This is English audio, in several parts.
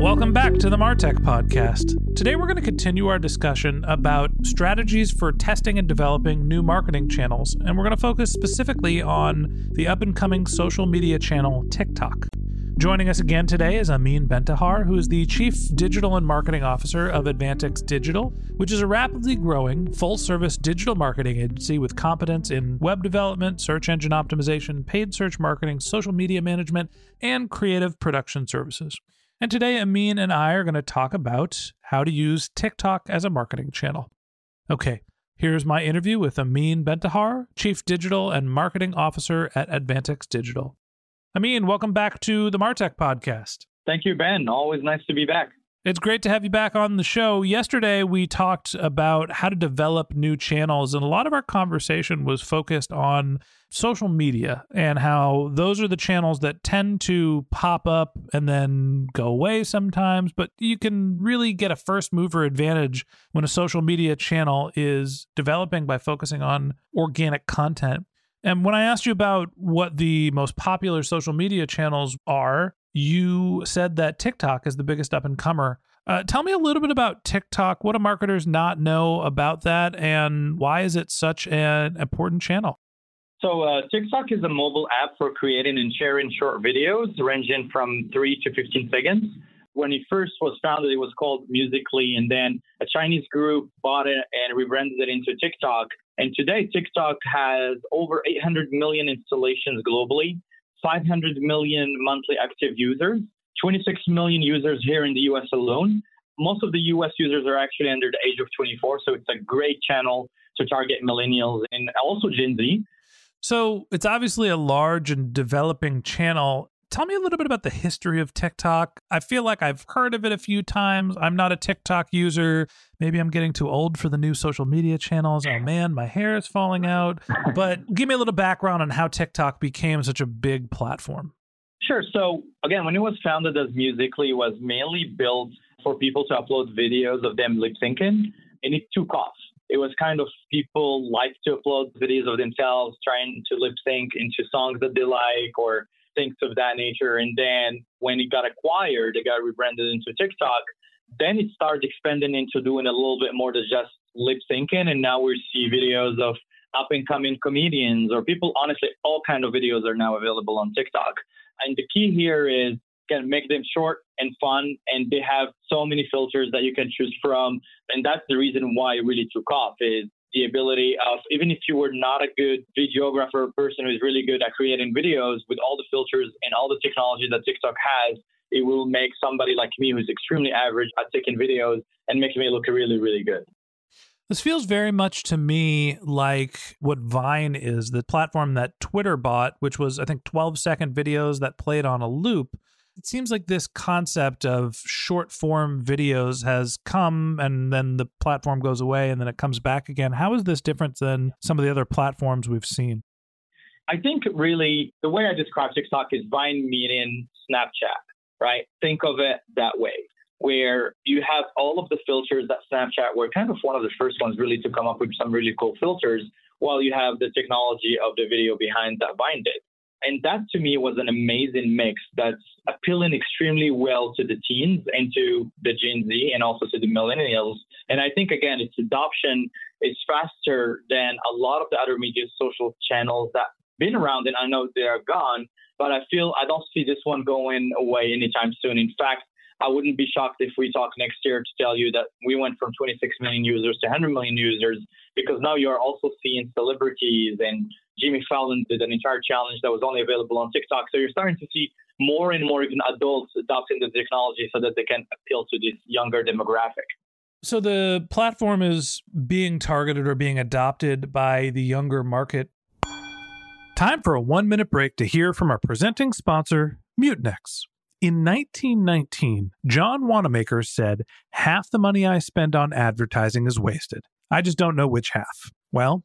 Welcome back to the Martech Podcast. Today we're going to continue our discussion about strategies for testing and developing new marketing channels, and we're going to focus specifically on the up and coming social media channel TikTok. Joining us again today is Amin Bentahar, who is the Chief Digital and Marketing Officer of Advantix Digital, which is a rapidly growing full service digital marketing agency with competence in web development, search engine optimization, paid search marketing, social media management, and creative production services. And today, Amin and I are going to talk about how to use TikTok as a marketing channel. Okay, here's my interview with Amin Bentahar, Chief Digital and Marketing Officer at Advantix Digital. Amin, welcome back to the Martech podcast. Thank you, Ben. Always nice to be back. It's great to have you back on the show. Yesterday, we talked about how to develop new channels, and a lot of our conversation was focused on social media and how those are the channels that tend to pop up and then go away sometimes. But you can really get a first mover advantage when a social media channel is developing by focusing on organic content. And when I asked you about what the most popular social media channels are, you said that TikTok is the biggest up and comer. Uh, tell me a little bit about TikTok. What do marketers not know about that, and why is it such an important channel? So, uh, TikTok is a mobile app for creating and sharing short videos ranging from 3 to 15 seconds. When it first was founded, it was called Musical.ly, and then a Chinese group bought it and rebranded it into TikTok. And today, TikTok has over 800 million installations globally. 500 million monthly active users, 26 million users here in the US alone. Most of the US users are actually under the age of 24, so it's a great channel to target millennials and also Gen Z. So it's obviously a large and developing channel. Tell me a little bit about the history of TikTok. I feel like I've heard of it a few times. I'm not a TikTok user. Maybe I'm getting too old for the new social media channels. Oh man, my hair is falling out. But give me a little background on how TikTok became such a big platform. Sure. So again, when it was founded as Musical.ly, it was mainly built for people to upload videos of them lip syncing, and it took off. It was kind of people like to upload videos of themselves trying to lip sync into songs that they like or things of that nature. And then when it got acquired, it got rebranded into TikTok. Then it started expanding into doing a little bit more than just lip syncing. And now we see videos of up and coming comedians or people. Honestly, all kind of videos are now available on TikTok. And the key here is can make them short and fun and they have so many filters that you can choose from and that's the reason why it really took off is the ability of even if you were not a good videographer person who's really good at creating videos with all the filters and all the technology that TikTok has, it will make somebody like me who's extremely average at taking videos and making me look really, really good. This feels very much to me like what Vine is, the platform that Twitter bought, which was, I think, 12 second videos that played on a loop it seems like this concept of short form videos has come and then the platform goes away and then it comes back again. How is this different than some of the other platforms we've seen? I think really the way I describe TikTok is Vine meeting Snapchat, right? Think of it that way. where you have all of the filters that Snapchat were kind of one of the first ones really to come up with some really cool filters, while you have the technology of the video behind that bind it. And that to me was an amazing mix that's appealing extremely well to the teens and to the Gen Z and also to the millennials. And I think, again, its adoption is faster than a lot of the other media social channels that been around and I know they are gone, but I feel I don't see this one going away anytime soon. In fact, I wouldn't be shocked if we talk next year to tell you that we went from 26 million users to 100 million users because now you're also seeing celebrities and Jimmy Fallon did an entire challenge that was only available on TikTok. So you're starting to see more and more even adults adopting the technology so that they can appeal to this younger demographic. So the platform is being targeted or being adopted by the younger market. Time for a one minute break to hear from our presenting sponsor, Mutinex. In 1919, John Wanamaker said, Half the money I spend on advertising is wasted. I just don't know which half. Well,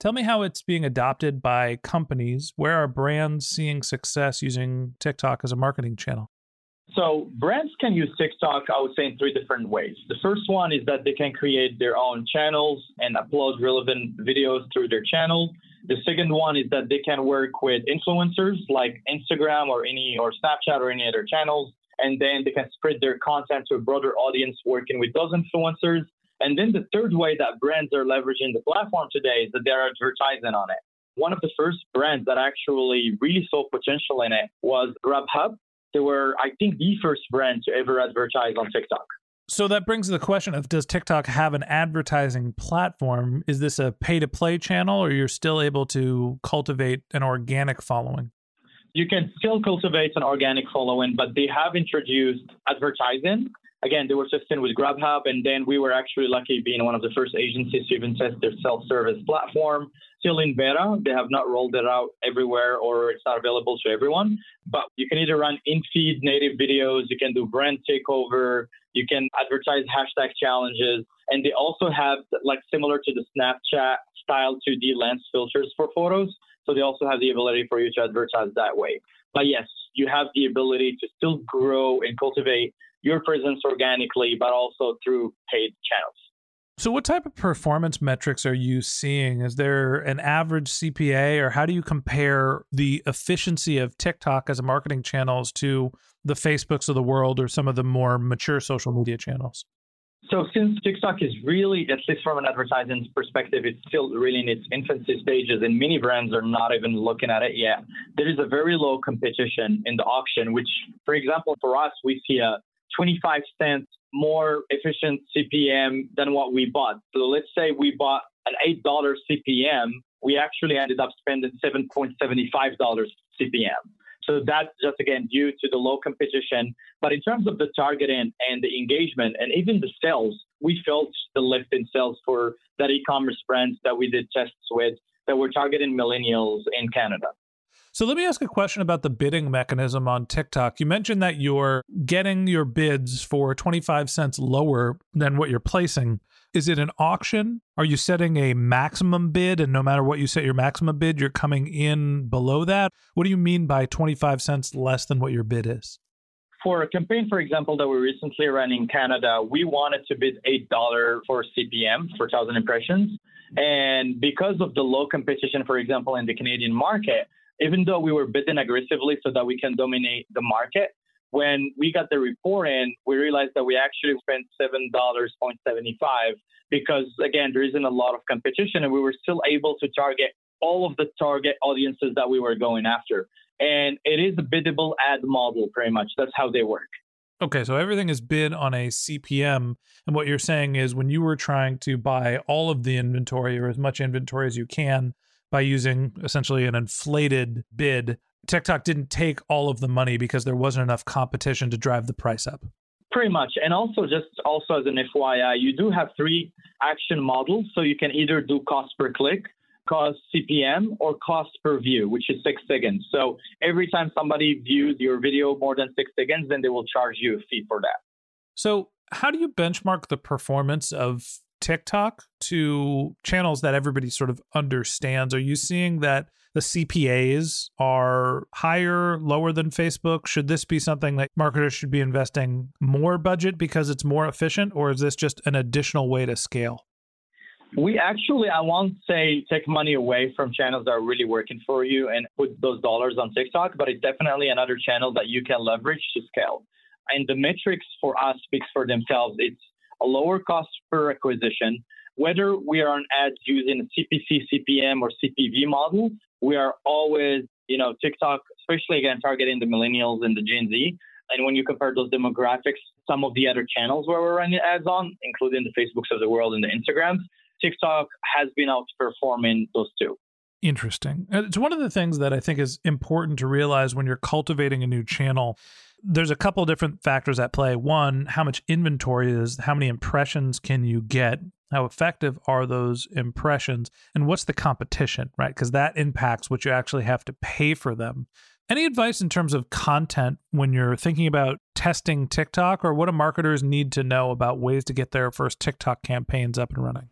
Tell me how it's being adopted by companies. Where are brands seeing success using TikTok as a marketing channel? So brands can use TikTok, I would say, in three different ways. The first one is that they can create their own channels and upload relevant videos through their channel. The second one is that they can work with influencers like Instagram or any or Snapchat or any other channels, and then they can spread their content to a broader audience working with those influencers. And then the third way that brands are leveraging the platform today is that they're advertising on it. One of the first brands that actually really saw potential in it was Grubhub they were, I think, the first brand to ever advertise on TikTok. So that brings the question of does TikTok have an advertising platform? Is this a pay to play channel or you're still able to cultivate an organic following? You can still cultivate an organic following, but they have introduced advertising. Again, they were testing with Grubhub, and then we were actually lucky being one of the first agencies to even test their self service platform still in beta. They have not rolled it out everywhere or it's not available to everyone. But you can either run in feed native videos, you can do brand takeover, you can advertise hashtag challenges. And they also have, like, similar to the Snapchat style 2D lens filters for photos. So they also have the ability for you to advertise that way. But yes, you have the ability to still grow and cultivate your presence organically, but also through paid channels. So, what type of performance metrics are you seeing? Is there an average CPA, or how do you compare the efficiency of TikTok as a marketing channels to the Facebooks of the world or some of the more mature social media channels? So, since TikTok is really, at least from an advertising perspective, it's still really in its infancy stages, and many brands are not even looking at it yet. There is a very low competition in the auction, which, for example, for us, we see a 25 cents more efficient CPM than what we bought. So let's say we bought an $8 CPM, we actually ended up spending $7.75 CPM. So that's just again due to the low competition. But in terms of the targeting and the engagement and even the sales, we felt the lift in sales for that e-commerce brands that we did tests with that were targeting millennials in Canada. So let me ask a question about the bidding mechanism on TikTok. You mentioned that you're getting your bids for 25 cents lower than what you're placing. Is it an auction? Are you setting a maximum bid and no matter what you set your maximum bid, you're coming in below that? What do you mean by 25 cents less than what your bid is? For a campaign, for example, that we recently ran in Canada, we wanted to bid $8 for CPM for 1,000 impressions. And because of the low competition, for example, in the Canadian market, even though we were bidding aggressively so that we can dominate the market, when we got the report in, we realized that we actually spent seven dollars point seventy five because again there isn't a lot of competition and we were still able to target all of the target audiences that we were going after. And it is a biddable ad model pretty much. That's how they work. Okay, so everything is bid on a CPM. And what you're saying is when you were trying to buy all of the inventory or as much inventory as you can, by using essentially an inflated bid. TikTok didn't take all of the money because there wasn't enough competition to drive the price up. Pretty much. And also just also as an FYI, you do have three action models. So you can either do cost per click, cost CPM, or cost per view, which is six seconds. So every time somebody views your video more than six seconds, then they will charge you a fee for that. So how do you benchmark the performance of TikTok to channels that everybody sort of understands? Are you seeing that the CPAs are higher, lower than Facebook? Should this be something that marketers should be investing more budget because it's more efficient, or is this just an additional way to scale? We actually, I won't say take money away from channels that are really working for you and put those dollars on TikTok, but it's definitely another channel that you can leverage to scale. And the metrics for us speaks for themselves. It's a lower cost per acquisition. Whether we are on ads using a CPC, CPM, or CPV model, we are always, you know, TikTok, especially again targeting the millennials and the Gen Z. And when you compare those demographics, some of the other channels where we're running ads on, including the Facebooks of the world and the Instagrams, TikTok has been outperforming those two. Interesting. It's one of the things that I think is important to realize when you're cultivating a new channel there's a couple different factors at play. One, how much inventory is, how many impressions can you get? How effective are those impressions? And what's the competition, right? Because that impacts what you actually have to pay for them. Any advice in terms of content when you're thinking about testing TikTok, or what do marketers need to know about ways to get their first TikTok campaigns up and running?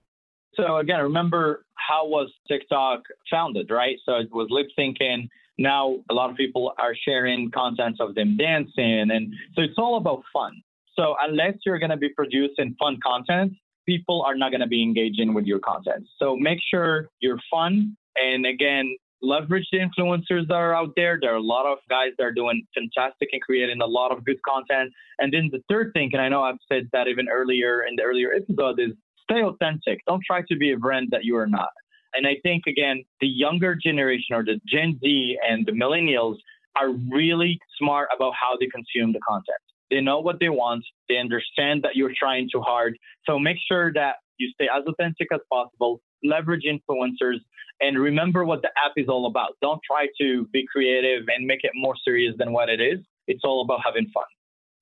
So, again, remember how was TikTok founded, right? So it was lip syncing now a lot of people are sharing content of them dancing and so it's all about fun. So unless you're going to be producing fun content people are not going to be engaging with your content. So make sure you're fun and again leverage the influencers that are out there. There are a lot of guys that are doing fantastic and creating a lot of good content. And then the third thing and i know i've said that even earlier in the earlier episode is stay authentic. Don't try to be a brand that you are not and I think, again, the younger generation or the Gen Z and the millennials are really smart about how they consume the content. They know what they want, they understand that you're trying too hard. So make sure that you stay as authentic as possible, leverage influencers, and remember what the app is all about. Don't try to be creative and make it more serious than what it is. It's all about having fun.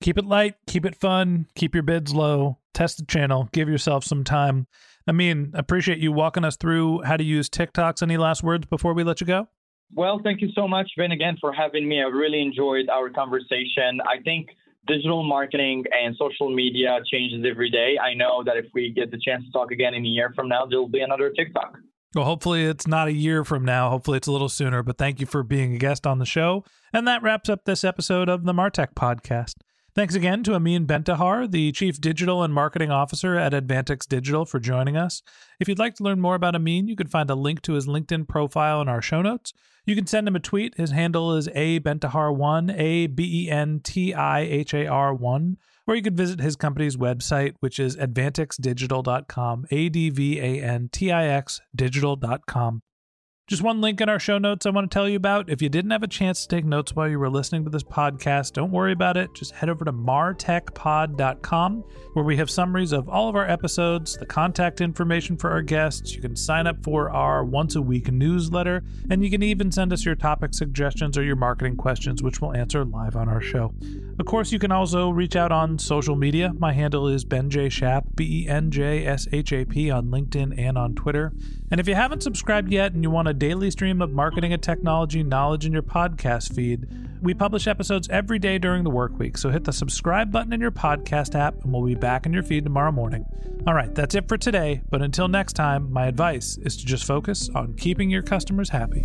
Keep it light, keep it fun, keep your bids low, test the channel, give yourself some time. Amin, appreciate you walking us through how to use TikToks. Any last words before we let you go? Well, thank you so much, Ben, again, for having me. I really enjoyed our conversation. I think digital marketing and social media changes every day. I know that if we get the chance to talk again in a year from now, there'll be another TikTok. Well, hopefully it's not a year from now. Hopefully it's a little sooner. But thank you for being a guest on the show. And that wraps up this episode of the Martech Podcast. Thanks again to Amin Bentahar, the Chief Digital and Marketing Officer at Advantix Digital, for joining us. If you'd like to learn more about Amin, you can find a link to his LinkedIn profile in our show notes. You can send him a tweet. His handle is A Bentahar1, A B E N T I H A R 1. Or you could visit his company's website, which is advantixdigital.com, A D V A N T I X digital.com. Just one link in our show notes I want to tell you about. If you didn't have a chance to take notes while you were listening to this podcast, don't worry about it. Just head over to martechpod.com where we have summaries of all of our episodes, the contact information for our guests. You can sign up for our once a week newsletter, and you can even send us your topic suggestions or your marketing questions, which we'll answer live on our show. Of course, you can also reach out on social media. My handle is Ben J. Shap, B E N J S H A P, on LinkedIn and on Twitter. And if you haven't subscribed yet and you want a daily stream of marketing and technology knowledge in your podcast feed. We publish episodes every day during the work week, so hit the subscribe button in your podcast app and we'll be back in your feed tomorrow morning. All right, that's it for today, but until next time, my advice is to just focus on keeping your customers happy.